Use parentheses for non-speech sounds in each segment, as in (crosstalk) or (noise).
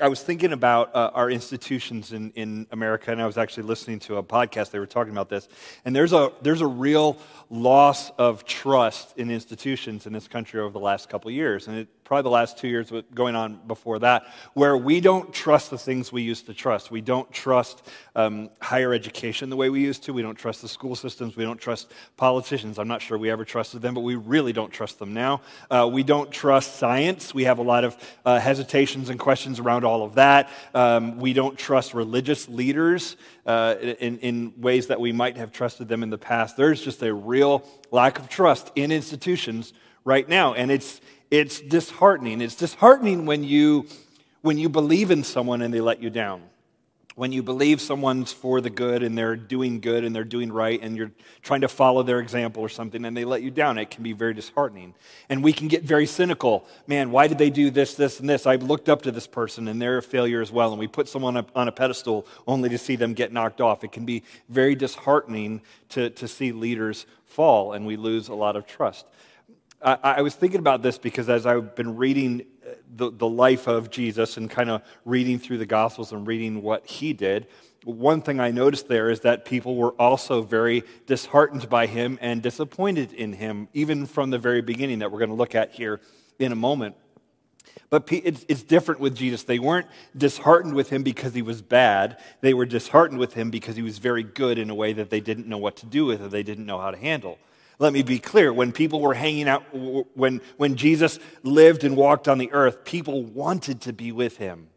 I was thinking about uh, our institutions in, in America, and I was actually listening to a podcast. They were talking about this. And there's a, there's a real loss of trust in institutions in this country over the last couple years. And it, probably the last two years going on before that, where we don't trust the things we used to trust. We don't trust um, higher education the way we used to. We don't trust the school systems. We don't trust politicians. I'm not sure we ever trusted them, but we really don't trust them now. Uh, we don't trust science. We have a lot of uh, hesitations and questions around all of that. Um, we don't trust religious leaders uh, in, in ways that we might have trusted them in the past. There's just a real lack of trust in institutions right now. And it's, it's disheartening. It's disheartening when you, when you believe in someone and they let you down. When you believe someone's for the good and they're doing good and they're doing right and you're trying to follow their example or something and they let you down, it can be very disheartening. And we can get very cynical. Man, why did they do this, this, and this? I looked up to this person and they're a failure as well. And we put someone on a pedestal only to see them get knocked off. It can be very disheartening to, to see leaders fall and we lose a lot of trust. I, I was thinking about this because as I've been reading the, the life of Jesus and kind of reading through the Gospels and reading what he did, one thing I noticed there is that people were also very disheartened by him and disappointed in him, even from the very beginning, that we're going to look at here in a moment. But it's different with Jesus. They weren't disheartened with him because he was bad. They were disheartened with him because he was very good in a way that they didn't know what to do with or they didn't know how to handle. Let me be clear. When people were hanging out, when, when Jesus lived and walked on the earth, people wanted to be with him.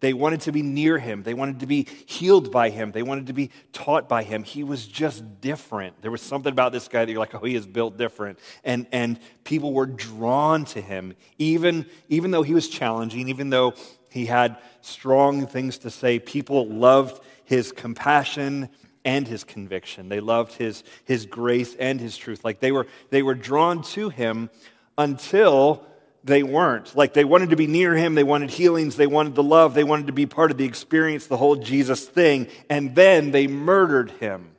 They wanted to be near him. They wanted to be healed by him. They wanted to be taught by him. He was just different. There was something about this guy that you're like, oh, he is built different. And, and people were drawn to him, even, even though he was challenging, even though he had strong things to say. People loved his compassion and his conviction. They loved his, his grace and his truth. Like they were, they were drawn to him until they weren't. Like they wanted to be near him, they wanted healings, they wanted the love, they wanted to be part of the experience, the whole Jesus thing. And then they murdered him.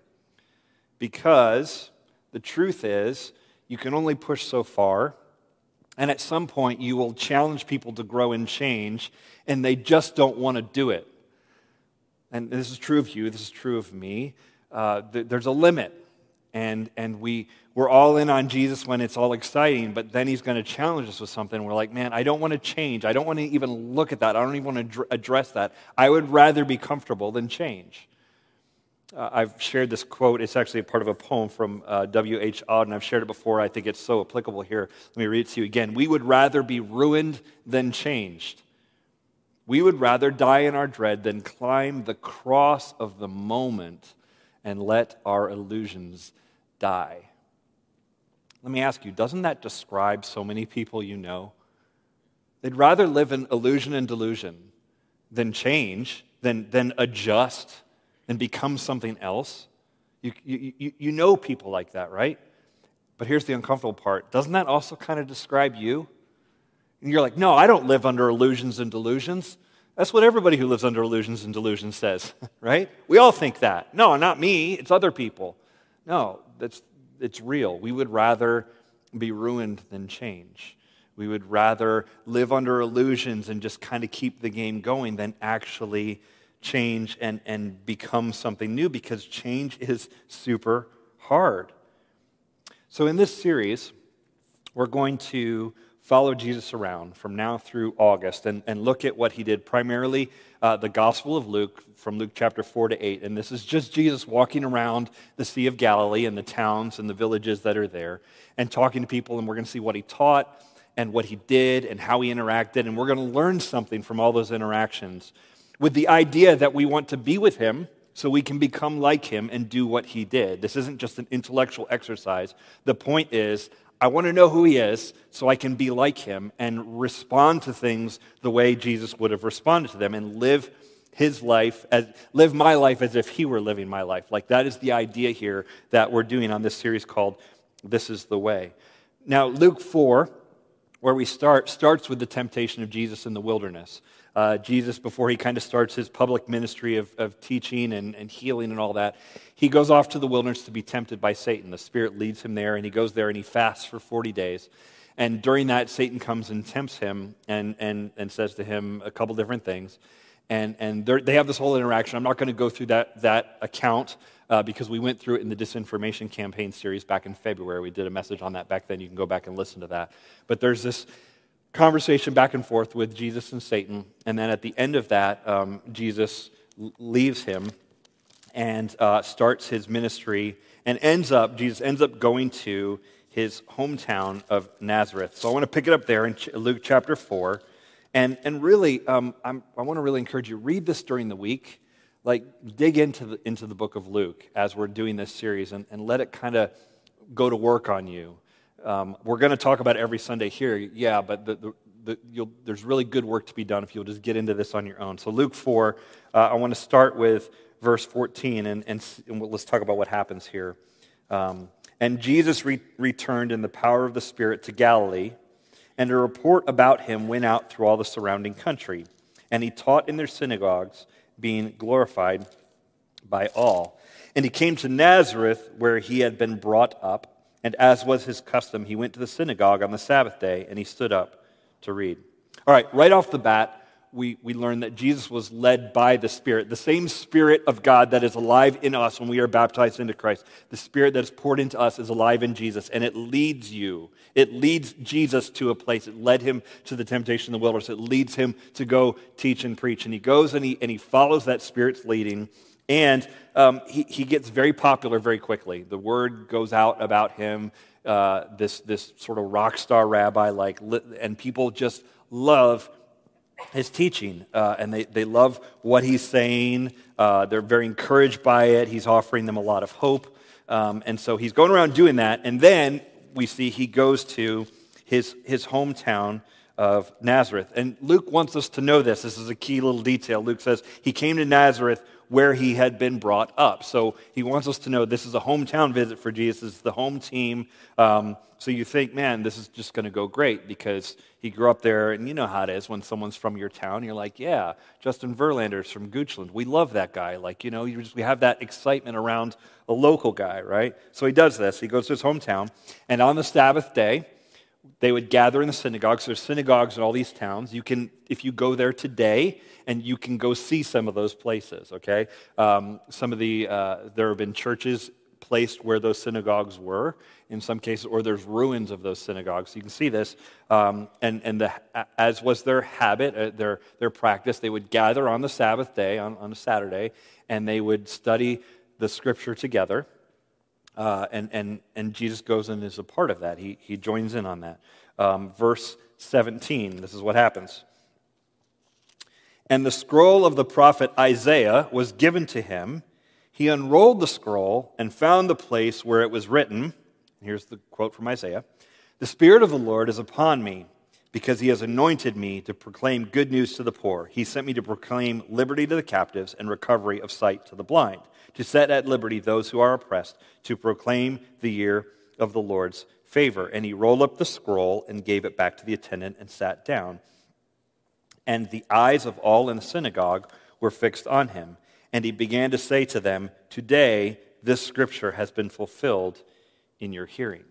Because the truth is, you can only push so far. And at some point, you will challenge people to grow and change, and they just don't want to do it and this is true of you, this is true of me, uh, th- there's a limit. And, and we, we're all in on Jesus when it's all exciting, but then he's going to challenge us with something. We're like, man, I don't want to change. I don't want to even look at that. I don't even want to address that. I would rather be comfortable than change. Uh, I've shared this quote. It's actually a part of a poem from uh, W.H. Auden. I've shared it before. I think it's so applicable here. Let me read it to you again. We would rather be ruined than changed. We would rather die in our dread than climb the cross of the moment and let our illusions die. Let me ask you, doesn't that describe so many people you know? They'd rather live in illusion and delusion than change, than, than adjust, than become something else. You, you, you know people like that, right? But here's the uncomfortable part. Doesn't that also kind of describe you? And you're like, no, I don't live under illusions and delusions. That's what everybody who lives under illusions and delusions says, (laughs) right? We all think that. No, not me, it's other people. No, that's, it's real. We would rather be ruined than change. We would rather live under illusions and just kind of keep the game going than actually change and, and become something new because change is super hard. So, in this series, we're going to follow Jesus around from now through August and, and look at what he did, primarily uh, the Gospel of Luke, from Luke chapter 4 to 8. And this is just Jesus walking around the Sea of Galilee and the towns and the villages that are there and talking to people. And we're going to see what he taught and what he did and how he interacted. And we're going to learn something from all those interactions with the idea that we want to be with him so we can become like him and do what he did. This isn't just an intellectual exercise. The point is, I want to know who he is so I can be like him and respond to things the way Jesus would have responded to them and live his life, as, live my life as if he were living my life. Like that is the idea here that we're doing on this series called This is the Way. Now, Luke 4, where we start, starts with the temptation of Jesus in the wilderness. Uh, Jesus, before he kind of starts his public ministry of, of teaching and, and healing and all that, he goes off to the wilderness to be tempted by Satan. The Spirit leads him there, and he goes there and he fasts for 40 days. And during that, Satan comes and tempts him and, and, and says to him a couple different things. And, and they have this whole interaction. I'm not going to go through that, that account uh, because we went through it in the disinformation campaign series back in February. We did a message on that back then. You can go back and listen to that. But there's this conversation back and forth with Jesus and Satan. And then at the end of that, um, Jesus leaves him and uh, starts his ministry and ends up, Jesus ends up going to his hometown of Nazareth. So I want to pick it up there in Luke chapter 4. And, and really, um, i want to really encourage you, read this during the week. Like, dig into the, into the book of Luke as we're doing this series and, and let it kind of go to work on you. Um, we're going to talk about every Sunday here, yeah, but the, the, the, there's really good work to be done if you'll just get into this on your own. So, Luke 4, uh, I want to start with verse 14, and, and, and let's talk about what happens here. Um, and Jesus re- returned in the power of the Spirit to Galilee, and a report about him went out through all the surrounding country. And he taught in their synagogues, being glorified by all. And he came to Nazareth, where he had been brought up. And as was his custom, he went to the synagogue on the Sabbath day and he stood up to read. All right, right off the bat, we, we learn that Jesus was led by the Spirit, the same Spirit of God that is alive in us when we are baptized into Christ. The Spirit that is poured into us is alive in Jesus, and it leads you. It leads Jesus to a place. It led him to the temptation in the wilderness. It leads him to go teach and preach. And he goes and he, and he follows that Spirit's leading, and um, he, he gets very popular very quickly. The word goes out about him, uh, this, this sort of rock star rabbi, like, and people just love his teaching, uh, and they, they love what he's saying. Uh, they're very encouraged by it. He's offering them a lot of hope. Um, and so he's going around doing that. And then we see he goes to his, his hometown of Nazareth. And Luke wants us to know this. This is a key little detail. Luke says he came to Nazareth where he had been brought up. So he wants us to know this is a hometown visit for Jesus. The home team. Um, so you think, man, this is just going to go great because he grew up there, and you know how it is when someone's from your town. You're like, yeah, Justin Verlander's from Goochland. We love that guy. Like, you know, you just, we have that excitement around a local guy, right? So he does this. He goes to his hometown, and on the Sabbath day, they would gather in the synagogues. There's synagogues in all these towns. You can, if you go there today, and you can go see some of those places. Okay, um, some of the uh, there have been churches placed where those synagogues were in some cases, or there's ruins of those synagogues. You can see this, um, and and the, as was their habit, uh, their their practice, they would gather on the Sabbath day on, on a Saturday, and they would study the Scripture together. Uh, and, and, and Jesus goes and is a part of that. He, he joins in on that. Um, verse 17, this is what happens. And the scroll of the prophet Isaiah was given to him. He unrolled the scroll and found the place where it was written. Here's the quote from Isaiah The Spirit of the Lord is upon me, because he has anointed me to proclaim good news to the poor. He sent me to proclaim liberty to the captives and recovery of sight to the blind to set at liberty those who are oppressed, to proclaim the year of the Lord's favor. And he rolled up the scroll and gave it back to the attendant and sat down. And the eyes of all in the synagogue were fixed on him. And he began to say to them, Today this scripture has been fulfilled in your hearing.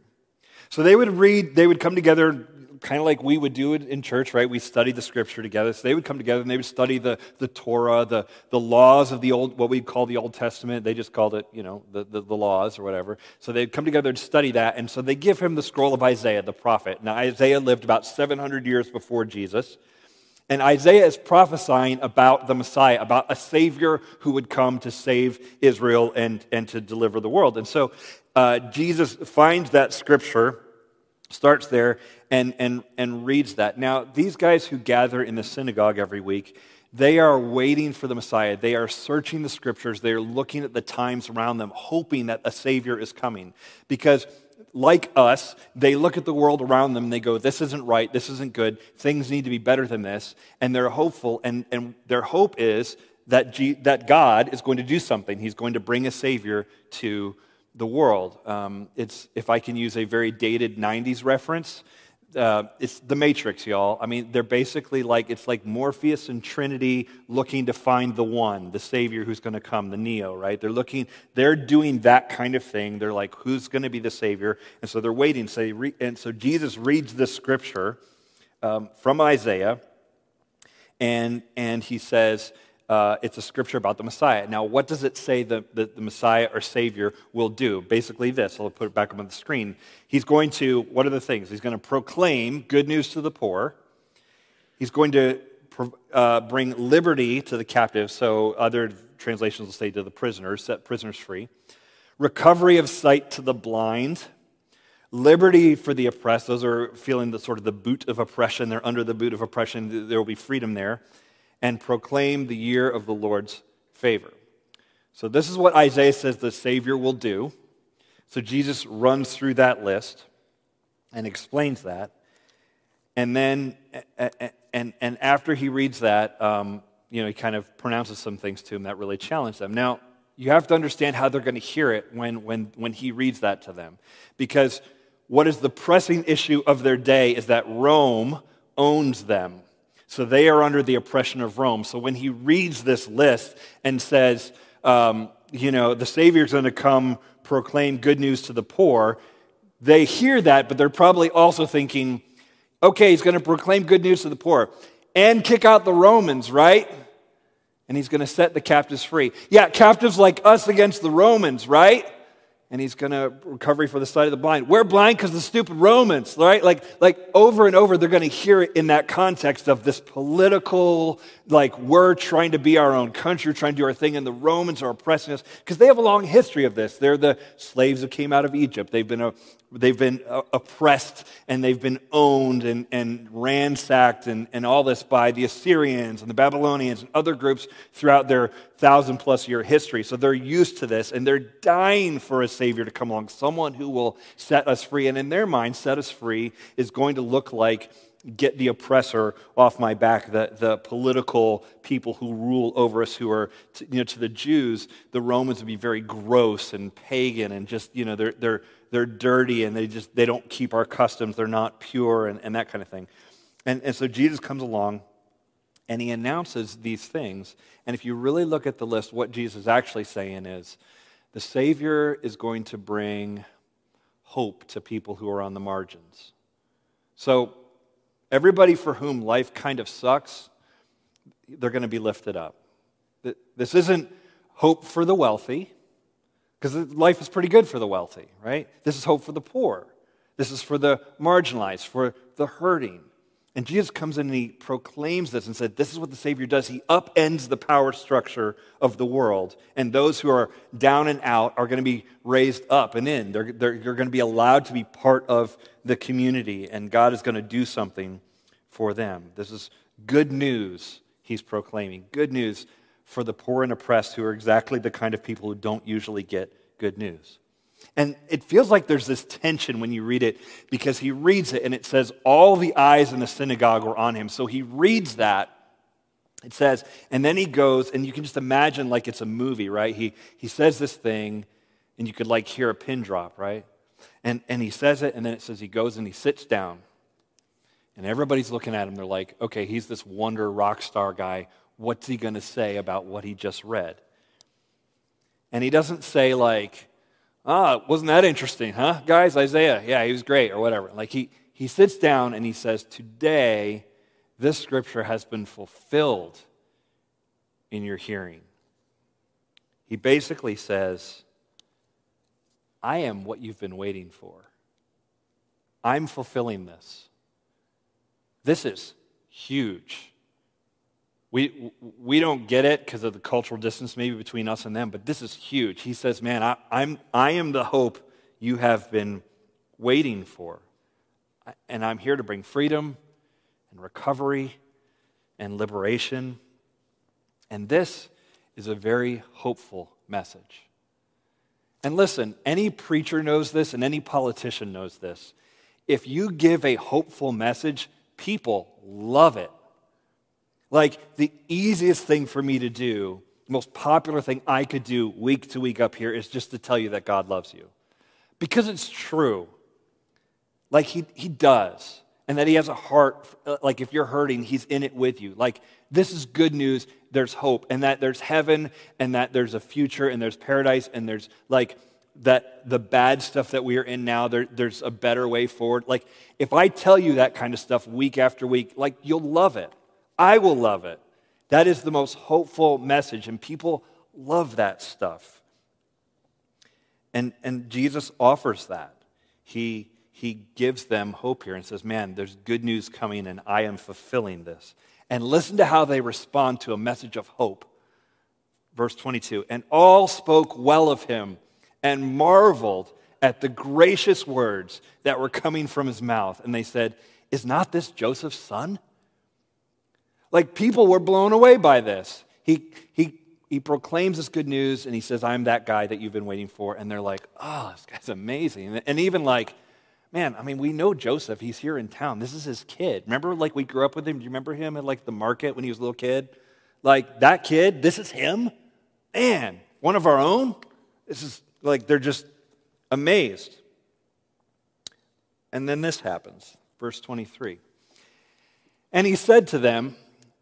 So they would read, they would come together kind of like we would do it in church, right? We studied the scripture together. So they would come together and they would study the, the Torah, the, the laws of the old, what we call the Old Testament. They just called it, you know, the, the, the laws or whatever. So they'd come together and study that. And so they give him the scroll of Isaiah, the prophet. Now, Isaiah lived about 700 years before Jesus. And Isaiah is prophesying about the Messiah, about a Savior who would come to save Israel and, and to deliver the world. And so uh, Jesus finds that scripture starts there and, and, and reads that. Now, these guys who gather in the synagogue every week, they are waiting for the Messiah. They are searching the scriptures. They are looking at the times around them, hoping that a Savior is coming. Because, like us, they look at the world around them and they go, This isn't right. This isn't good. Things need to be better than this. And they're hopeful. And, and their hope is that, G, that God is going to do something. He's going to bring a Savior to the world. Um, it's, if I can use a very dated 90s reference, uh, it's the Matrix, y'all. I mean, they're basically like it's like Morpheus and Trinity looking to find the one, the Savior who's going to come, the Neo, right? They're looking, they're doing that kind of thing. They're like, who's going to be the Savior? And so they're waiting. So re- and so Jesus reads this scripture um, from Isaiah, and and he says, uh, it's a scripture about the Messiah. Now, what does it say that the, the, Messiah or Savior will do? Basically, this. I'll put it back up on the screen. He's going to, what are the things? He's going to proclaim good news to the poor. He's going to uh, bring liberty to the captives. So, other translations will say to the prisoners, set prisoners free. Recovery of sight to the blind. Liberty for the oppressed. Those are feeling the sort of the boot of oppression. They're under the boot of oppression. There will be freedom there and proclaim the year of the Lord's favor. So, this is what Isaiah says the Savior will do. So, Jesus runs through that list and explains that. And then, and, and after he reads that, um, you know, he kind of pronounces some things to him that really challenge them. Now, you have to understand how they're going to hear it when, when, when he reads that to them. Because what is the pressing issue of their day is that Rome owns them. So they are under the oppression of Rome. So when he reads this list and says, um, you know, the Savior's going to come proclaim good news to the poor, they hear that, but they're probably also thinking, okay, he's going to proclaim good news to the poor and kick out the Romans, right? And he's going to set the captives free. Yeah, captives like us against the Romans, right? And he's going to recovery for the sight of the blind. We're blind because of the stupid Romans, right? Like, like over and over, they're going to hear it in that context of this political, like we're trying to be our own country, trying to do our thing, and the Romans are oppressing us because they have a long history of this. They're the slaves that came out of Egypt. They've been a, they've been uh, oppressed and they've been owned and, and ransacked and, and all this by the Assyrians and the Babylonians and other groups throughout their thousand plus year history. So they're used to this and they're dying for a Savior to come along, someone who will set us free. And in their mind, set us free is going to look like get the oppressor off my back, the, the political people who rule over us, who are, to, you know, to the Jews, the Romans would be very gross and pagan and just, you know, they're, they're, they're dirty and they just, they don't keep our customs, they're not pure and, and that kind of thing. And, and so Jesus comes along and he announces these things. And if you really look at the list, what Jesus is actually saying is the Savior is going to bring hope to people who are on the margins. So, everybody for whom life kind of sucks, they're going to be lifted up. This isn't hope for the wealthy, because life is pretty good for the wealthy, right? This is hope for the poor. This is for the marginalized, for the hurting. And Jesus comes in and he proclaims this and said, This is what the Savior does. He upends the power structure of the world. And those who are down and out are going to be raised up and in. They're, they're, they're going to be allowed to be part of the community. And God is going to do something for them. This is good news he's proclaiming. Good news for the poor and oppressed, who are exactly the kind of people who don't usually get good news. And it feels like there's this tension when you read it because he reads it and it says, All the eyes in the synagogue were on him. So he reads that. It says, and then he goes, and you can just imagine like it's a movie, right? He, he says this thing, and you could like hear a pin drop, right? And, and he says it, and then it says he goes and he sits down. And everybody's looking at him. They're like, okay, he's this wonder rock star guy. What's he going to say about what he just read? And he doesn't say, like, Ah, wasn't that interesting, huh? Guys, Isaiah, yeah, he was great, or whatever. Like he, he sits down and he says, Today, this scripture has been fulfilled in your hearing. He basically says, I am what you've been waiting for. I'm fulfilling this. This is huge. We, we don't get it because of the cultural distance maybe between us and them, but this is huge. He says, Man, I, I'm, I am the hope you have been waiting for. And I'm here to bring freedom and recovery and liberation. And this is a very hopeful message. And listen, any preacher knows this and any politician knows this. If you give a hopeful message, people love it. Like the easiest thing for me to do, the most popular thing I could do week to week up here is just to tell you that God loves you. Because it's true. Like he, he does. And that he has a heart, uh, like if you're hurting, he's in it with you. Like this is good news. There's hope, and that there's heaven, and that there's a future, and there's paradise, and there's like that the bad stuff that we are in now, there, there's a better way forward. Like, if I tell you that kind of stuff week after week, like, you'll love it. I will love it. That is the most hopeful message, and people love that stuff. And, and Jesus offers that. He, he gives them hope here and says, Man, there's good news coming, and I am fulfilling this. And listen to how they respond to a message of hope. Verse 22 And all spoke well of him and marveled at the gracious words that were coming from his mouth. And they said, Is not this Joseph's son? Like people were blown away by this. He, he, he proclaims this good news and he says, I'm that guy that you've been waiting for. And they're like, Oh, this guy's amazing. And even like, man, I mean, we know Joseph. He's here in town. This is his kid. Remember, like, we grew up with him? Do you remember him at, like, the market when he was a little kid? Like, that kid, this is him? Man, one of our own? This is like they're just amazed. And then this happens, verse 23. And he said to them,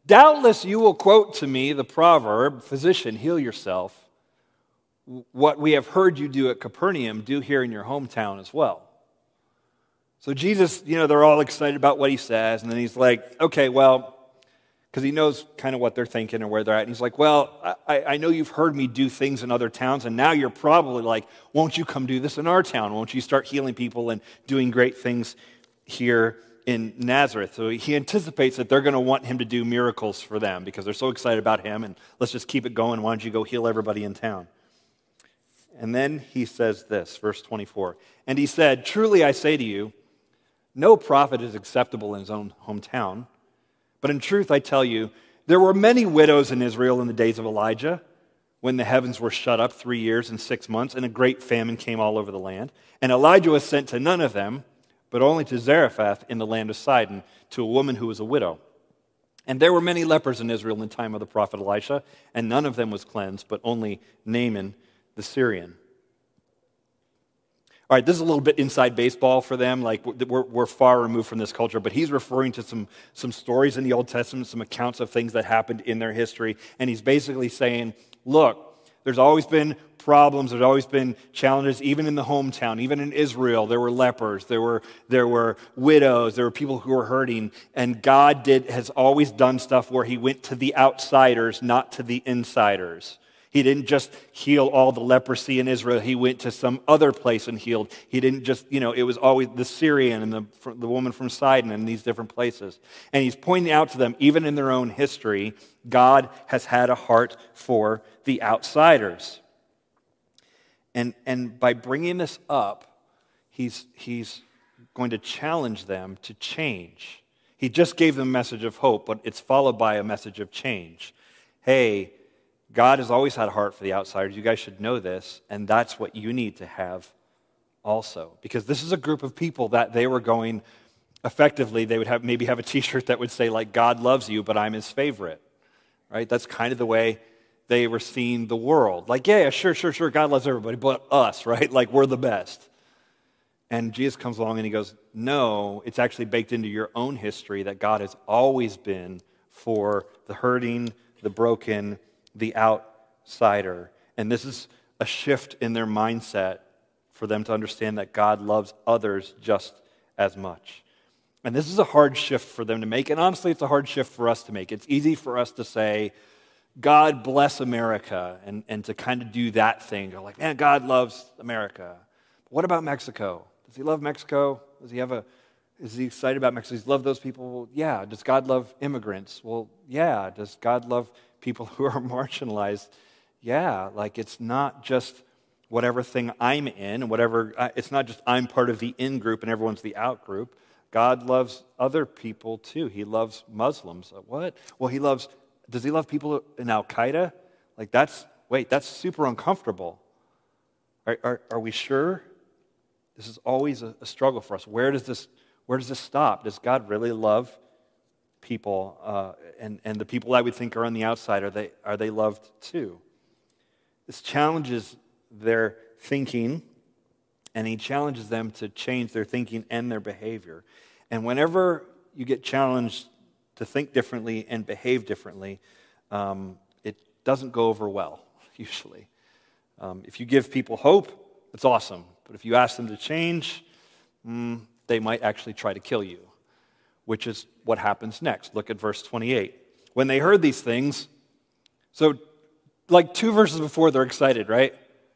Doubtless you will quote to me the proverb, Physician, heal yourself. What we have heard you do at Capernaum, do here in your hometown as well. So Jesus, you know, they're all excited about what he says, and then he's like, Okay, well, because he knows kind of what they're thinking and where they're at. And he's like, Well, I, I, know you've heard me do things in other towns, and now you're probably like, Won't you come do this in our town? Won't you start healing people and doing great things here in Nazareth? So he anticipates that they're going to want him to do miracles for them because they're so excited about him, and let's just keep it going. Why don't you go heal everybody in town? And then he says this, verse 24. And he said, Truly I say to you, no prophet is acceptable in his own hometown. But in truth, I tell you, there were many widows in Israel in the days of Elijah, when the heavens were shut up three years and six months, and a great famine came all over the land. And Elijah was sent to none of them, but only to Zarephath in the land of Sidon, to a woman who was a widow. And there were many lepers in Israel in the time of the prophet Elisha, and none of them was cleansed, but only Naaman the Syrian. All right, this is a little bit inside baseball for them. Like, we're, we're far removed from this culture, but he's referring to some, some stories in the Old Testament, some accounts of things that happened in their history. And he's basically saying, look, there's always been problems, there's always been challenges, even in the hometown, even in Israel. There were lepers, there were, there were widows, there were people who were hurting. And God did, has always done stuff where he went to the outsiders, not to the insiders. He didn't just heal all the leprosy in Israel. He went to some other place and healed. He didn't just, you know, it was always the Syrian and the, the woman from Sidon and these different places. And he's pointing out to them, even in their own history, God has had a heart for the outsiders. And, and by bringing this up, he's, he's going to challenge them to change. He just gave them a message of hope, but it's followed by a message of change. Hey, God has always had a heart for the outsiders. You guys should know this, and that's what you need to have also. Because this is a group of people that they were going effectively, they would have maybe have a t-shirt that would say like God loves you, but I'm his favorite. Right? That's kind of the way they were seeing the world. Like, yeah, yeah, sure, sure, sure, God loves everybody, but us, (laughs) right? Like we're the best. And Jesus comes along and he goes, No, it's actually baked into your own history that God has always been for the hurting, the broken, the outsider. And this is a shift in their mindset for them to understand that God loves others just as much. And this is a hard shift for them to make. And honestly, it's a hard shift for us to make. It's easy for us to say, God bless America, and, and to kind of do that thing. Go like, man, God loves America. But what about Mexico? Does he love Mexico? Does he have a, is he excited about Mexico? Does he love those people? Well, yeah. Does God love immigrants? Well, yeah. Does God love people (laughs) who are marginalized, yeah, like it's not just whatever thing I'm in, and whatever, uh, it's not just I'm part of the in group and everyone's the out group. God loves other people too. He loves Muslims. What? Well, he loves, does he love people in Al Qaeda? Like that's, wait, that's super uncomfortable. Are, are, are we sure? This is always a, a struggle for us. Where does this, where does this stop? Does God really love people uh, and, and the people I would think are on the outside, are they, are they loved too? This challenges their thinking, and he challenges them to change their thinking and their behavior. And whenever you get challenged to think differently and behave differently, um, it doesn't go over well, (laughs) usually. Um, if you give people hope, it's awesome. But if you ask them to change, mm, they might actually try to kill you, which is what happens next. Look at verse 28. When they heard these things, so like two verses before, they're excited, right?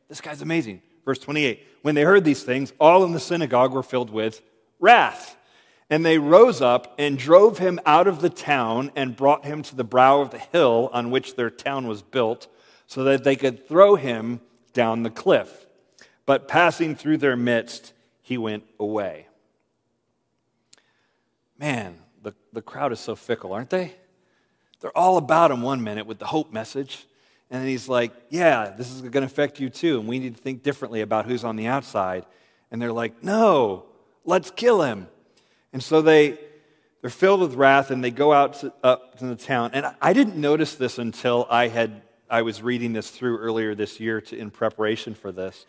This guy's amazing. Verse 28. When they heard these things, all in the synagogue were filled with wrath. And they rose up and drove him out of the town and brought him to the brow of the hill on which their town was built, so that they could throw him down the cliff. But passing through their midst, he went away. Man, the, the crowd is so fickle, aren't they? They're all about him one minute with the hope message. And then he's like, Yeah, this is going to affect you too. And we need to think differently about who's on the outside. And they're like, No, let's kill him. And so they, they're filled with wrath and they go out to, up to the town. And I didn't notice this until I, had, I was reading this through earlier this year to, in preparation for this.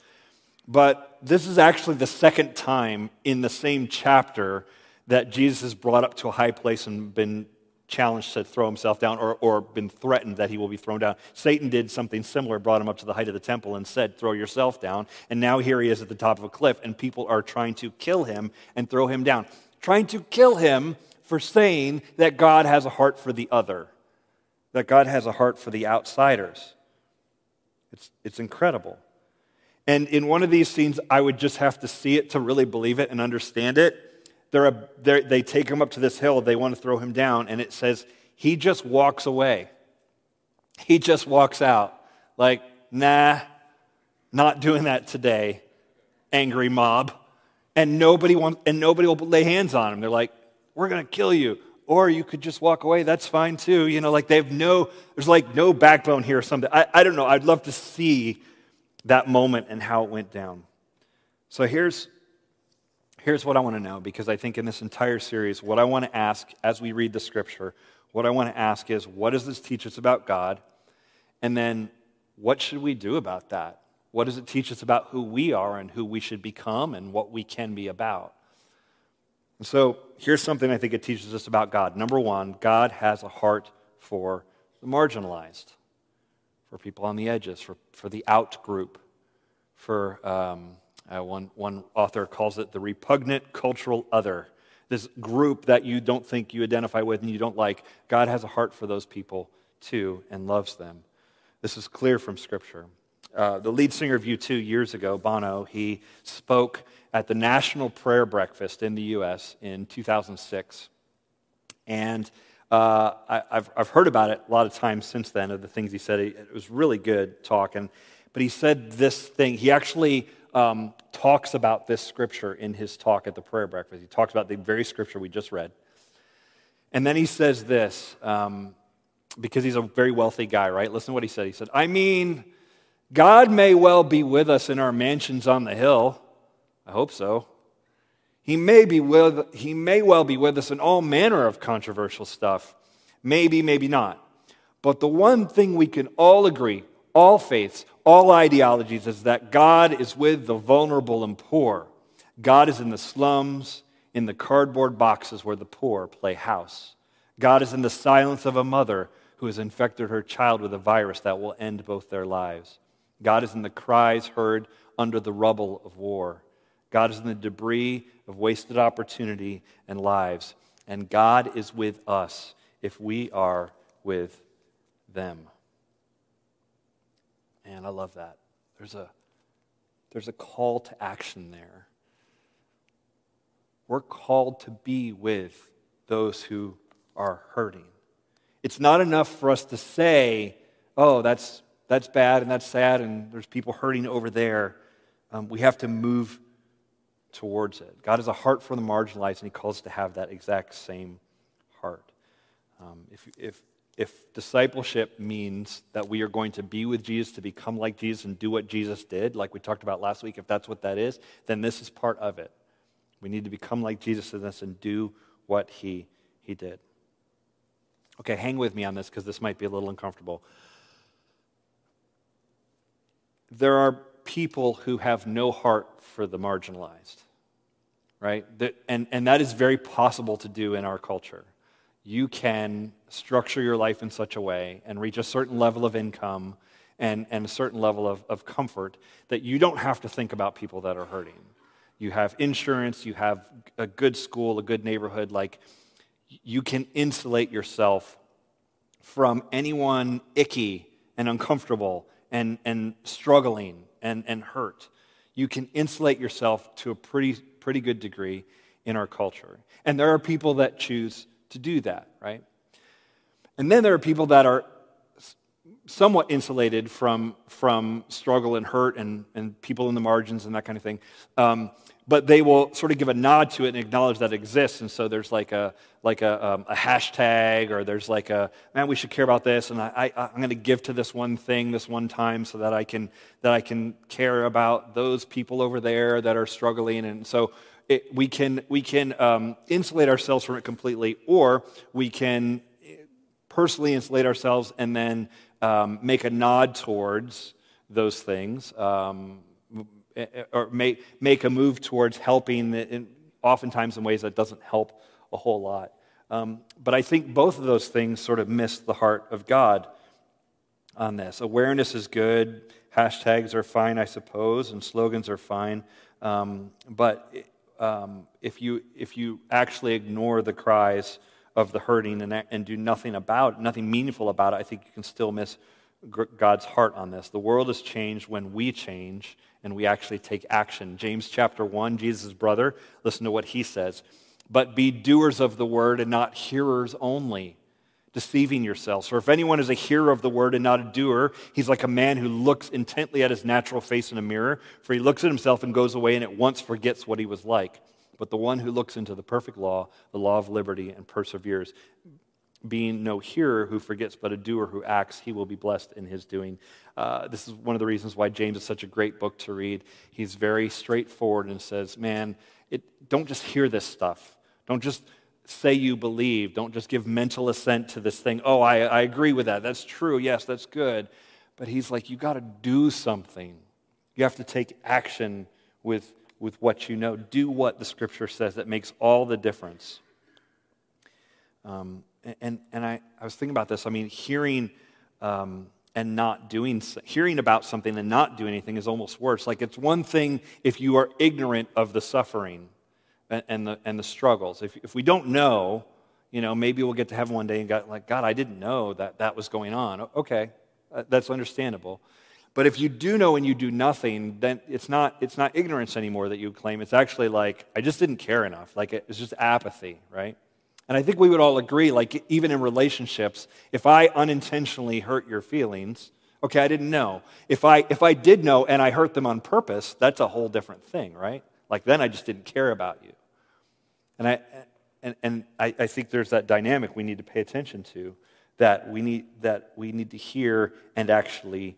But this is actually the second time in the same chapter that Jesus is brought up to a high place and been challenged to throw himself down or, or been threatened that he will be thrown down. Satan did something similar, brought him up to the height of the temple and said, Throw yourself down. And now here he is at the top of a cliff, and people are trying to kill him and throw him down. Trying to kill him for saying that God has a heart for the other, that God has a heart for the outsiders. It's, it's incredible. And in one of these scenes, I would just have to see it to really believe it and understand it. They're a, they're, they take him up to this hill, they want to throw him down, and it says, he just walks away. He just walks out. Like, nah, not doing that today, angry mob. And nobody, wants, and nobody will lay hands on him. They're like, we're going to kill you. Or you could just walk away. That's fine too. You know, like they have no, there's like no backbone here or something. I, I don't know. I'd love to see that moment and how it went down. So here's, here's what I want to know because I think in this entire series, what I want to ask as we read the scripture, what I want to ask is what does this teach us about God? And then what should we do about that? What does it teach us about who we are and who we should become and what we can be about? And so here's something I think it teaches us about God. Number one, God has a heart for the marginalized for people on the edges, for, for the out group, for um, uh, one, one author calls it the repugnant cultural other. This group that you don't think you identify with and you don't like, God has a heart for those people too and loves them. This is clear from Scripture. Uh, the lead singer of U2 years ago, Bono, he spoke at the National Prayer Breakfast in the U.S. in 2006. And uh, I, have I've heard about it a lot of times since then, of the things he said. It was really good talk. And, but he said this thing. He actually um, talks about this scripture in his talk at the prayer breakfast. He talks about the very scripture we just read. And then he says this, um, because he's a very wealthy guy, right? Listen to what he said. He said, I mean, God may well be with us in our mansions on the hill. I hope so. He may, be with, he may well be with us in all manner of controversial stuff. Maybe, maybe not. But the one thing we can all agree, all faiths, all ideologies, is that God is with the vulnerable and poor. God is in the slums, in the cardboard boxes where the poor play house. God is in the silence of a mother who has infected her child with a virus that will end both their lives. God is in the cries heard under the rubble of war. God is in the debris of wasted opportunity and lives. And God is with us if we are with them. And I love that. There's a, there's a call to action there. We're called to be with those who are hurting. It's not enough for us to say, oh, that's, that's bad and that's sad and there's people hurting over there. Um, we have to move towards it. God has a heart for the marginalized, and He calls us to have that exact same heart. Um, if, if, if discipleship means that we are going to be with Jesus, to become like Jesus, and do what Jesus did, like we talked about last week, if that's what that is, then this is part of it. We need to become like Jesus in this and do what He, he did. Okay, hang with me on this because this might be a little uncomfortable. There are people who have no heart for the marginalized, right? and, and that is very possible to do in our culture. You can structure your life in such a way and reach a certain level of income and, and a certain level of, of comfort that you don't have to think about people that are hurting. You have insurance, you have a good school, a good neighborhood. Like, you can insulate yourself from anyone icky and uncomfortable and, and struggling and, and hurt. You can insulate yourself to a pretty, pretty good degree in our culture. And there are people that choose to do that, right? And then there are people that are somewhat insulated from, from struggle and hurt and, and people in the margins and that kind of thing. Um, but they will sort of give a nod to it and acknowledge that it exists. And so there's like a, like a, um, a hashtag or there's like a, man, we should care about this. And I, I, I'm going to give to this one thing this one time so that I can, that I can care about those people over there that are struggling. And so it, we can, we can um, insulate ourselves from it completely or we can personally insulate ourselves and then um, make a nod towards those things. Um, or make, make a move towards helping, in, oftentimes in ways that doesn't help a whole lot. Um, but I think both of those things sort of miss the heart of God on this. Awareness is good, hashtags are fine, I suppose, and slogans are fine. Um, but um, if, you, if you actually ignore the cries of the hurting and, and do nothing about it, nothing meaningful about it, I think you can still miss God's heart on this. The world has changed when we change and we actually take action. James chapter 1, Jesus' brother, listen to what he says. But be doers of the word and not hearers only, deceiving yourselves. For if anyone is a hearer of the word and not a doer, he's like a man who looks intently at his natural face in a mirror, for he looks at himself and goes away and at once forgets what he was like. But the one who looks into the perfect law, the law of liberty, and perseveres, being no hearer who forgets, but a doer who acts, he will be blessed in his doing. Uh, this is one of the reasons why James is such a great book to read. He's very straightforward and says, Man, it, don't just hear this stuff. Don't just say you believe. Don't just give mental assent to this thing. Oh, I, I agree with that. That's true. Yes, that's good. But he's like, You got to do something. You have to take action with, with what you know. Do what the scripture says. That makes all the difference. Um, and, and I, I was thinking about this. I mean, hearing um, and not doing, hearing about something and not doing anything is almost worse. Like, it's one thing if you are ignorant of the suffering and, and the, and the struggles. If, if we don't know, you know, maybe we'll get to heaven one day and go, like, God, I didn't know that that was going on. Okay, uh, that's understandable. But if you do know and you do nothing, then it's not, it's not ignorance anymore that you claim. It's actually like, I just didn't care enough. Like, it's just apathy, right? And I think we would all agree, like, even in relationships, if I unintentionally hurt your feelings, okay, I didn't know. If I, if I did know and I hurt them on purpose, that's a whole different thing, right? Like, then I just didn't care about you. And I, and, and I, I think there's that dynamic we need to pay attention to that we need, that we need to hear and actually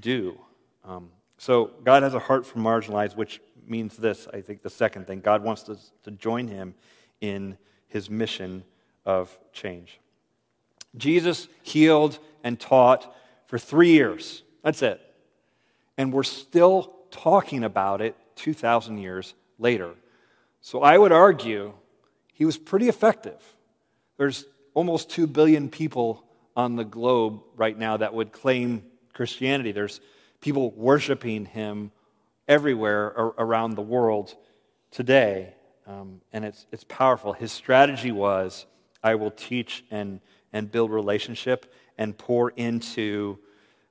do. Um, so, God has a heart for marginalized, which means this, I think, the second thing. God wants us to join Him in his mission of change. Jesus healed and taught for three years. That's it. And we're still talking about it 2,000 years later. So I would argue he was pretty effective. There's almost 2 billion people on the globe right now that would claim Christianity. There's people worshiping him everywhere around the world today. Um, and it's, it's powerful. His strategy was I will teach and, and build relationship and pour into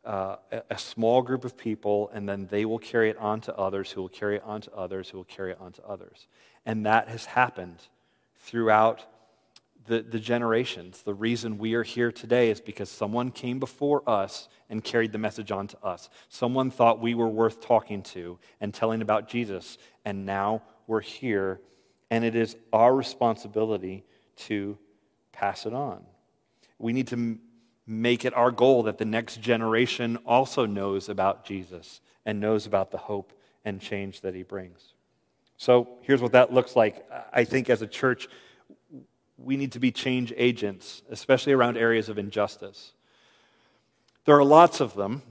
uh, a, a, small group of people, and then they will carry it on to others, who will carry it on to others, who will carry it on to others. And that has happened throughout the, the generations. The reason we are here today is because someone came before us and carried the message on to us. Someone thought we were worth talking to and telling about Jesus, and now we're here and it is our responsibility to pass it on. We need to make it our goal that the next generation also knows about Jesus and knows about the hope and change that he brings. So here's what that looks like. I think as a church, we need to be change agents, especially around areas of injustice. There are lots of them.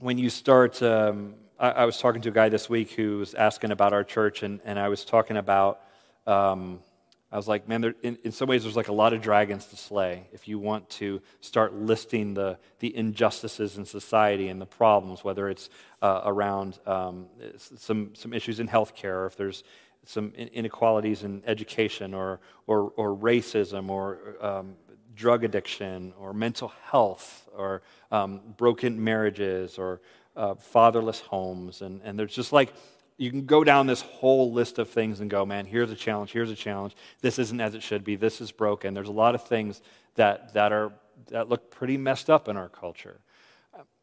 When you start, um, I, I, was talking to a guy this week who was asking about our church, and, and I was talking about, um, I was like, man, there, in, in some ways, there's like a lot of dragons to slay if you want to start listing the, the injustices in society and the problems, whether it's uh, around um, some, some issues in healthcare, or if there's some inequalities in education or, or, or racism or um, drug addiction or mental health or um, broken marriages or uh, fatherless homes. And, and there's just like, you can go down this whole list of things and go, man, here's a challenge, here's a challenge. This isn't as it should be. This is broken. There's a lot of things that, that, are, that look pretty messed up in our culture.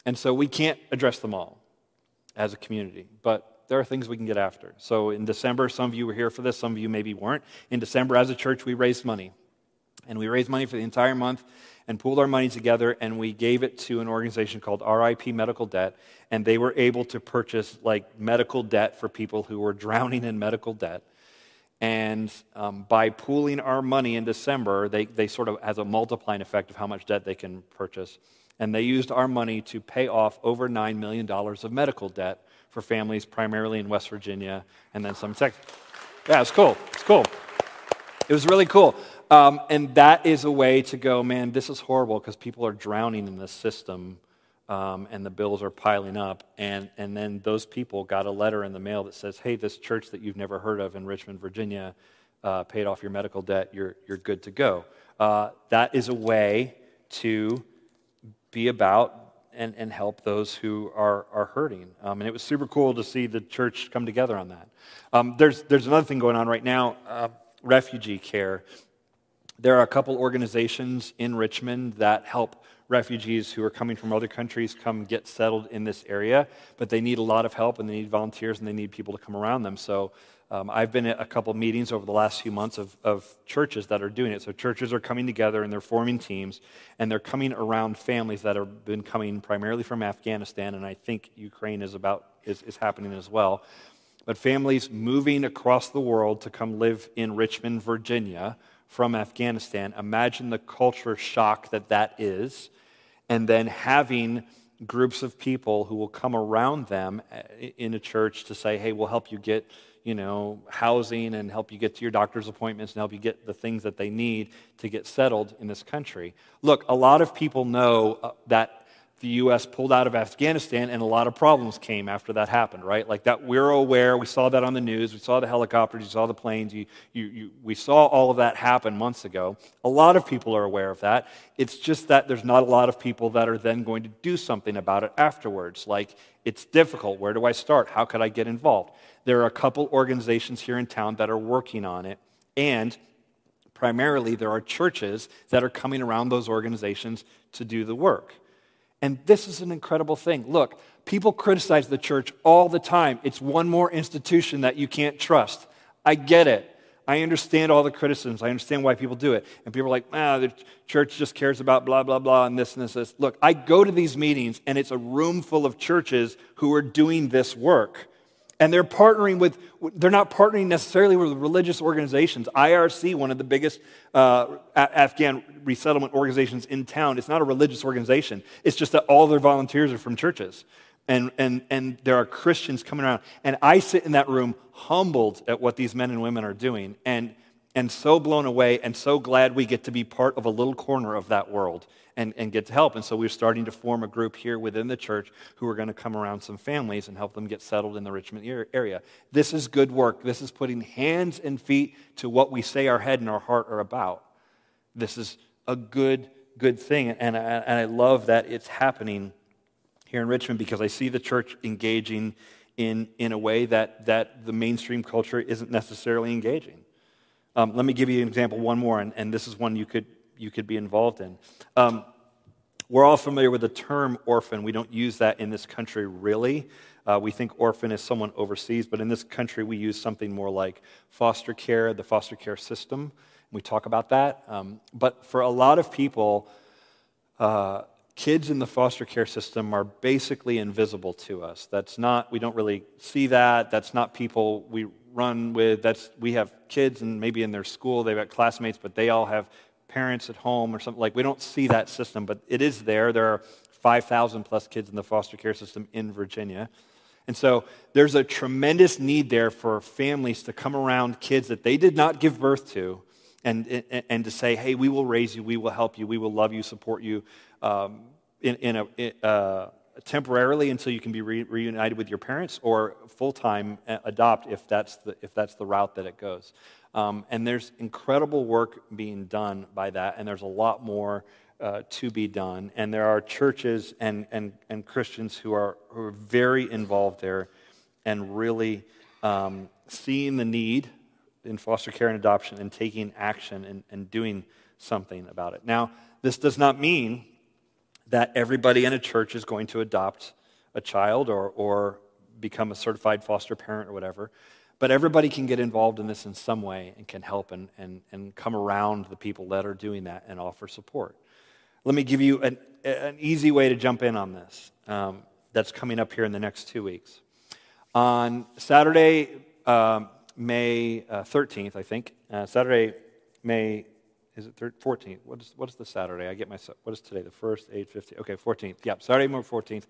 And so we can't address them all as a community. But there are things we can get after. So in December, some of you were here for this, some of you maybe weren't. In December, as a church, we raised money. And we raised money for the entire month and pooled our money together, and we gave it to an organization called RIP Medical Debt. And they were able to purchase like medical debt for people who were drowning in medical debt. And um, by pooling our money in December, they, they sort of has a multiplying effect of how much debt they can purchase. And they used our money to pay off over $9 million of medical debt for families primarily in West Virginia and then some Texas. Yeah, it's cool. It's cool. It was really cool. Um, and that is a way to go, man, this is horrible because people are drowning in this system um, and the bills are piling up. And, and then those people got a letter in the mail that says, hey, this church that you've never heard of in Richmond, Virginia, uh, paid off your medical debt. You're, you're good to go. Uh, that is a way to be about and, and help those who are, are hurting. Um, and it was super cool to see the church come together on that. Um, there's, there's another thing going on right now uh, refugee care. There are a couple organizations in Richmond that help refugees who are coming from other countries come get settled in this area, but they need a lot of help and they need volunteers and they need people to come around them. So um, I've been at a couple meetings over the last few months of, of churches that are doing it. So churches are coming together and they're forming teams, and they're coming around families that have been coming primarily from Afghanistan, and I think Ukraine is about is, is happening as well. But families moving across the world to come live in Richmond, Virginia, from Afghanistan. Imagine the culture shock that that is, and then having groups of people who will come around them eh, in a church to say, "Hey, we'll help you get." You know, housing and help you get to your doctor's appointments and help you get the things that they need to get settled in this country. Look, a lot of people know uh, that the U.S. pulled out of Afghanistan and a lot of problems came after that happened, right? Like that, we're aware. We saw that on the news. We saw the helicopters. We saw the planes. You, you, you, we saw all of that happen months ago. A lot of people are aware of that. It's just that there's not a lot of people that are then going to do something about it afterwards. Like, it's difficult. Where do I start? How could I get involved? There are a couple organizations here in town that are working on it, and primarily there are churches that are coming around those organizations to do the work. And this is an incredible thing. Look, people criticize the church all the time. It's one more institution that you can't trust. I get it. I understand all the criticisms. I understand why people do it. And people are like, ah, the church just cares about blah, blah, blah, and this and this, this. Look, I go to these meetings, and it's a room full of churches who are doing this work. And they're partnering with, they're not partnering necessarily with religious organizations. IRC, one of the biggest uh, Afghan resettlement organizations in town, it's not a religious organization. It's just that all their volunteers are from churches. And, and, and there are Christians coming around. And I sit in that room humbled at what these men and women are doing and, and so blown away and so glad we get to be part of a little corner of that world and, and get to help. And so we're starting to form a group here within the church who are going to come around some families and help them get settled in the Richmond area. This is good work. This is putting hands and feet to what we say our head and our heart are about. This is a good, good thing. And I, and I love that it's happening here in Richmond because I see the church engaging in, in a way that, that the mainstream culture isn't necessarily engaging. Um, let me give you an example, one more, and, and this is one you could you could be involved in. Um, we're all familiar with the term orphan. We don't use that in this country really. Uh, we think orphan is someone overseas, but in this country we use something more like foster care, the foster care system. We talk about that. Um, but for a lot of people, uh, kids in the foster care system are basically invisible to us. That's not, we don't really see that. That's not people we run with that's we have kids and maybe in their school they've got classmates, but they all have parents at home or something like we don't see that system, but it is there. There are 5,000 plus kids in the foster care system in Virginia. And so there's a tremendous need there for families to come around kids that they did not give birth to and, and, and to say, hey, we will raise you, we will help you, we will love you, support you um, in, in, a, in uh, temporarily until you can be re- reunited with your parents or full time uh, adopt if that's, the, if that's the route that it goes. Um, and there's incredible work being done by that, and there's a lot more uh, to be done. And there are churches and, and, and Christians who are, who are very involved there and really um, seeing the need in foster care and adoption and taking action and, and doing something about it. Now, this does not mean that everybody in a church is going to adopt a child or, or become a certified foster parent or whatever. But everybody can get involved in this in some way and can help and, and, and come around the people that are doing that and offer support. Let me give you an, an easy way to jump in on this um, that's coming up here in the next two weeks. On Saturday, um, May uh, 13th, I think, uh, Saturday, May, is it 14th? What is, what is the Saturday? I get my, what is today? The 1st, 8.50? Okay, 14th. Yeah, Saturday, May 14th.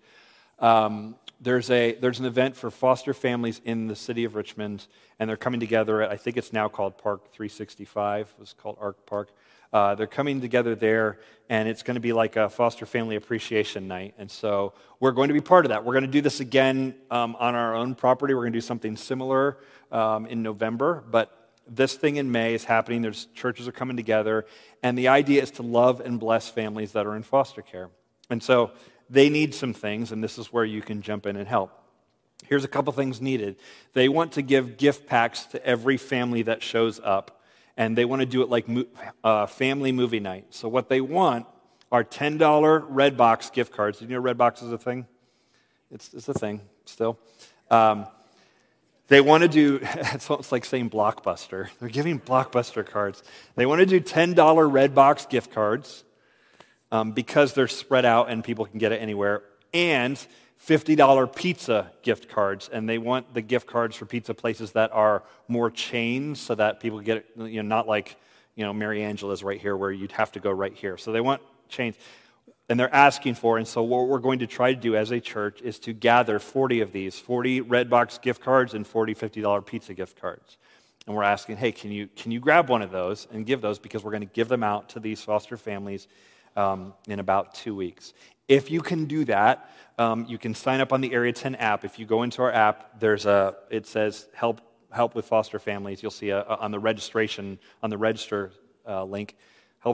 Um, there's, a, there's an event for foster families in the city of Richmond, and they're coming together at, I think it's now called Park 365. It was called Arc Park. Uh, they're coming together there, and it's going to be like a foster family appreciation night. And so we're going to be part of that. We're going to do this again um, on our own property. We're going to do something similar um, in November, but this thing in May is happening. There's churches are coming together, and the idea is to love and bless families that are in foster care. And so they need some things, and this is where you can jump in and help. Here's a couple things needed. They want to give gift packs to every family that shows up and they want to do it like uh, family movie night. So what they want are $10 Redbox gift cards. Did you know Redbox is a thing? It's, it's a thing still. Um, they want to do, (laughs) it's like saying Blockbuster. They're giving Blockbuster cards. They want to do $10 Redbox gift cards um, because they're spread out and people can get it anywhere. And $50 pizza gift cards, and they want the gift cards for pizza places that are more chains so that people get it, you know, not like, you know, Mary Angela's right here where you'd have to go right here. So they want chains, and they're asking for, and so what we're going to try to do as a church is to gather 40 of these 40 Redbox gift cards and 40 $50 pizza gift cards. And we're asking, hey, can you, can you grab one of those and give those because we're going to give them out to these foster families um, in about two weeks. If you can do that, um, you can sign up on the Area 10 app. If you go into our app, there's a, it says help, help with foster families. You'll see a, a, on the registration, on the register uh, link,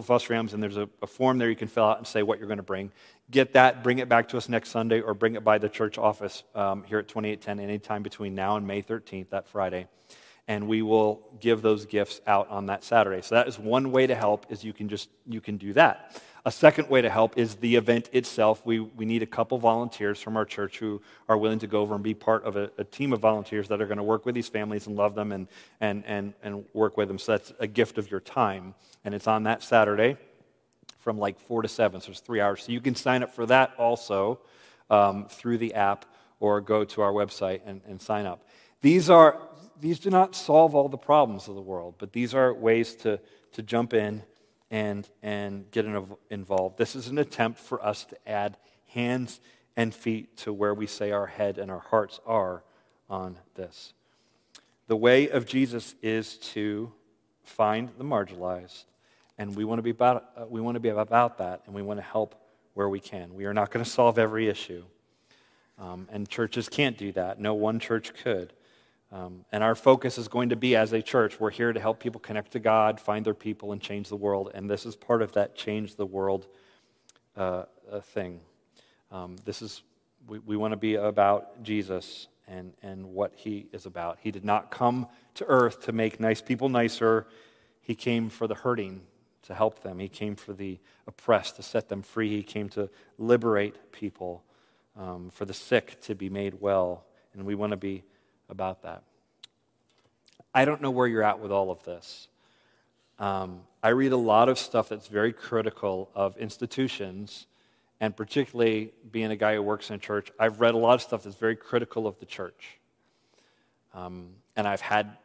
help families, and there's a, a form there you can fill out and say what you're going to bring. Get that, bring it back to us next Sunday, or bring it by the church office um, here at 2810 anytime between now and May 13th, that Friday and we will give those gifts out on that Saturday. So that is one way to help is you can just you can do that. A second way to help is the event itself. We, we need a couple volunteers from our church who are willing to go over and be part of a, a team of volunteers that are going to work with these families and love them and, and, and, and work with them. So that's a gift of your time. And it's on that Saturday from like 4 to 7, so it's three hours. So you can sign up for that also um, through the app or go to our website and, and sign up. These, are, these do not solve all the problems of the world, but these are ways to, to jump in and, and get involved. This is an attempt for us to add hands and feet to where we say our head and our hearts are on this. The way of Jesus is to find the marginalized, and we want to be about, uh, we want to be about that, and we want to help where we can. We are not going to solve every issue, um, and churches can't do that. No one church could. Um, and our focus is going to be as a church, we're here to help people connect to God, find their people, and change the world. And this is part of that change the world uh, uh, thing. Um, this is, we, we want to be about Jesus and, and what he is about. He did not come to earth to make nice people nicer, he came for the hurting to help them, he came for the oppressed to set them free, he came to liberate people, um, for the sick to be made well. And we want to be about that. I don't know where you're at with all of this. Um, I read a lot of stuff that's very critical of institutions, and particularly being a guy who works in a church, I've read a lot of stuff that's very critical of the church. Um, and I've had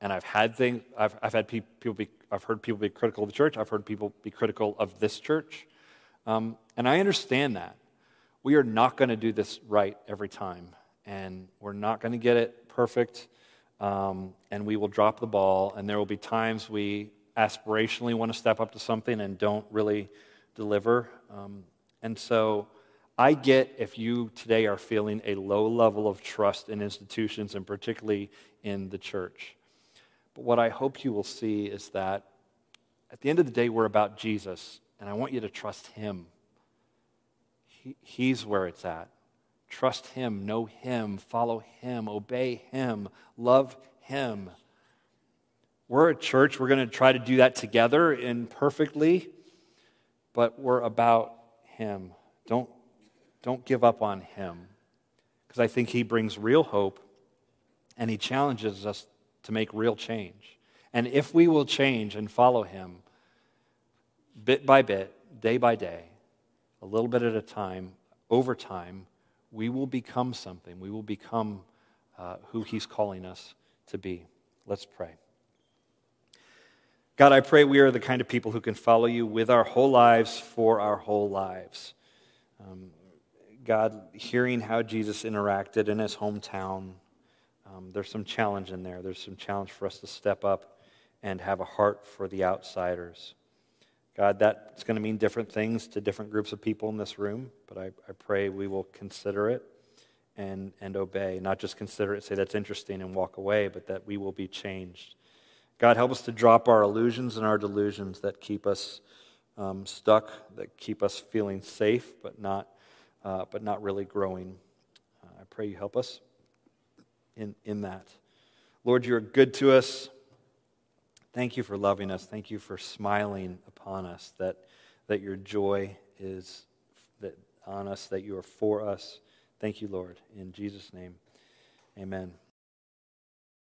and I've had things. I've, I've had people be. I've heard people be critical of the church. I've heard people be critical of this church, um, and I understand that. We are not going to do this right every time, and we're not going to get it perfect. Um, and we will drop the ball, and there will be times we aspirationally want to step up to something and don't really deliver. Um, and so I get if you today are feeling a low level of trust in institutions and particularly in the church. But what I hope you will see is that at the end of the day, we're about Jesus, and I want you to trust Him. He, he's where it's at. Trust Him, know Him, follow Him, obey Him, love Him. We're a church, we're going to try to do that together imperfectly, but we're about Him. Don't don't give up on him because I think he brings real hope and he challenges us to make real change. And if we will change and follow him bit by bit, day by day, a little bit at a time, over time, we will become something. We will become uh, who he's calling us to be. Let's pray. God, I pray we are the kind of people who can follow you with our whole lives for our whole lives. Um, God, hearing how Jesus interacted in his hometown, um, there's some challenge in there. There's some challenge for us to step up and have a heart for the outsiders. God, that's going to mean different things to different groups of people in this room, but I, I pray we will consider it and, and obey. Not just consider it, say that's interesting and walk away, but that we will be changed. God, help us to drop our illusions and our delusions that keep us um, stuck, that keep us feeling safe, but not uh, but not really growing. Uh, I pray you help us in, in that. Lord, you're good to us. Thank you for loving us. Thank you for smiling upon us, that, that your joy is that on us, that you are for us. Thank you, Lord. In Jesus' name, amen.